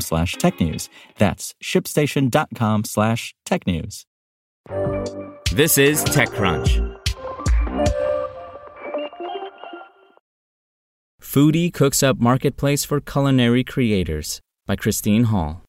slash technews. That's shipstation.com slash technews. This is TechCrunch. Foody cooks up marketplace for culinary creators by Christine Hall.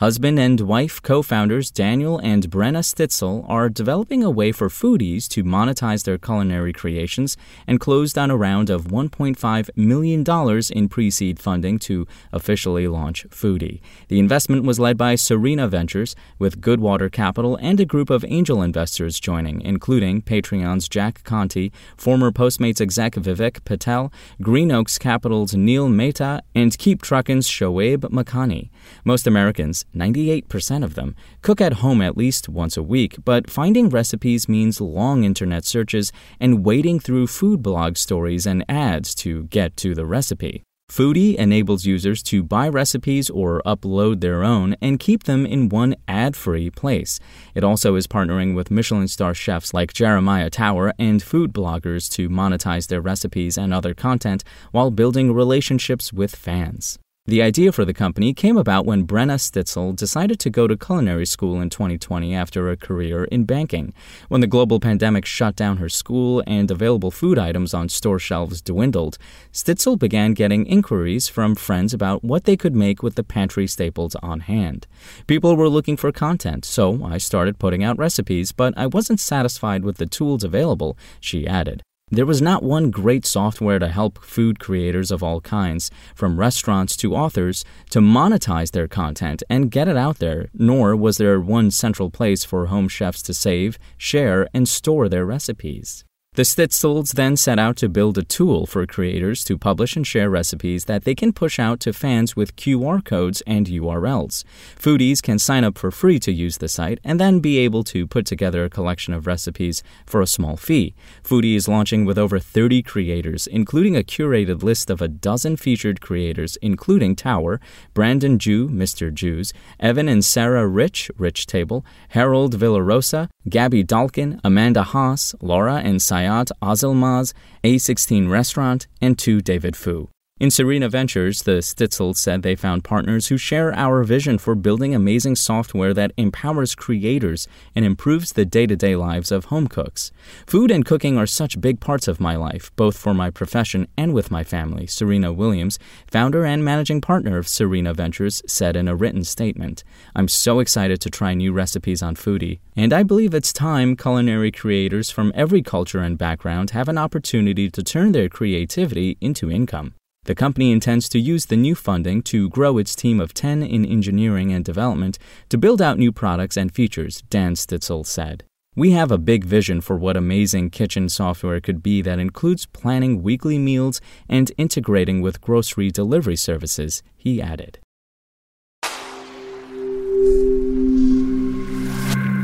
Husband and wife co founders Daniel and Brenna Stitzel are developing a way for foodies to monetize their culinary creations and closed on a round of $1.5 million in pre seed funding to officially launch Foody. The investment was led by Serena Ventures, with Goodwater Capital and a group of angel investors joining, including Patreon's Jack Conte, former Postmates exec Vivek Patel, Greenoaks Capital's Neil Mehta, and Keep Truckin's Shoaib Makani. Most Americans, 98% of them, cook at home at least once a week, but finding recipes means long internet searches and wading through food blog stories and ads to get to the recipe. Foody enables users to buy recipes or upload their own and keep them in one ad free place. It also is partnering with Michelin star chefs like Jeremiah Tower and food bloggers to monetize their recipes and other content while building relationships with fans. The idea for the company came about when Brenna Stitzel decided to go to culinary school in 2020 after a career in banking. When the global pandemic shut down her school and available food items on store shelves dwindled, Stitzel began getting inquiries from friends about what they could make with the pantry staples on hand. People were looking for content, so I started putting out recipes, but I wasn't satisfied with the tools available, she added. There was not one great software to help food creators of all kinds, from restaurants to authors, to monetize their content and get it out there, nor was there one central place for home chefs to save, share, and store their recipes. The Stitzels then set out to build a tool for creators to publish and share recipes that they can push out to fans with QR codes and URLs. Foodies can sign up for free to use the site and then be able to put together a collection of recipes for a small fee. Foody is launching with over 30 creators, including a curated list of a dozen featured creators, including Tower, Brandon Jew, Mr. Jiu's, Evan and Sarah Rich, Rich Table, Harold Villarosa, Gaby Dalkin, Amanda Haas, Laura and Sayat Ozyilmaz, A16 Restaurant, and Tu David Phu. In Serena Ventures, the Stitzels said they found partners who share our vision for building amazing software that empowers creators and improves the day to day lives of home cooks. Food and cooking are such big parts of my life, both for my profession and with my family, Serena Williams, founder and managing partner of Serena Ventures, said in a written statement. I'm so excited to try new recipes on Foody, and I believe it's time culinary creators from every culture and background have an opportunity to turn their creativity into income. The company intends to use the new funding to grow its team of 10 in engineering and development to build out new products and features, Dan Stitzel said. We have a big vision for what amazing kitchen software could be that includes planning weekly meals and integrating with grocery delivery services, he added.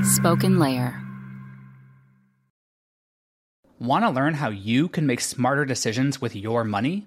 Spoken Layer. Want to learn how you can make smarter decisions with your money?